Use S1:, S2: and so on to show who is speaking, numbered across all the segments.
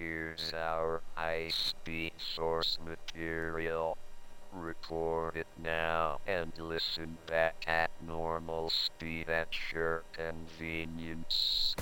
S1: Here's our high-speed source material. Record it now and listen back at normal speed at your convenience.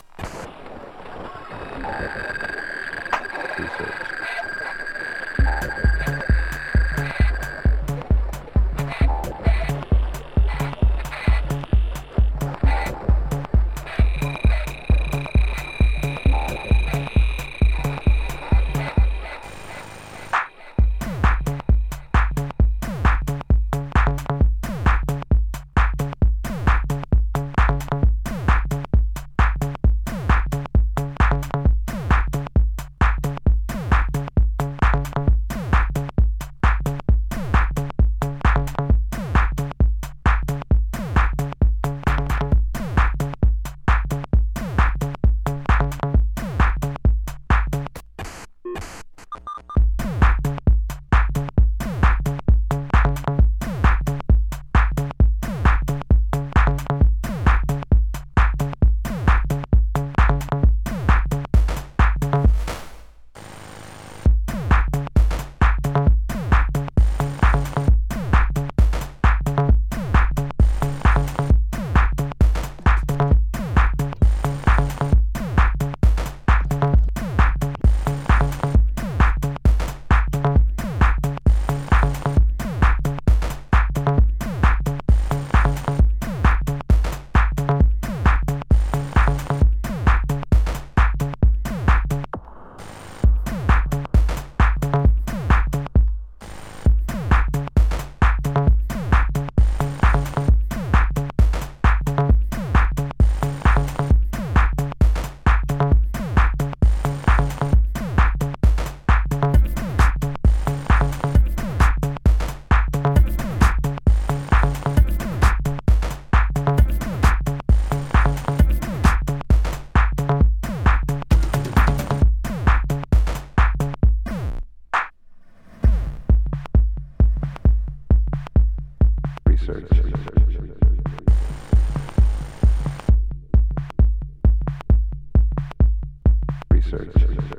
S2: Research.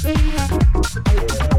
S3: Thank you.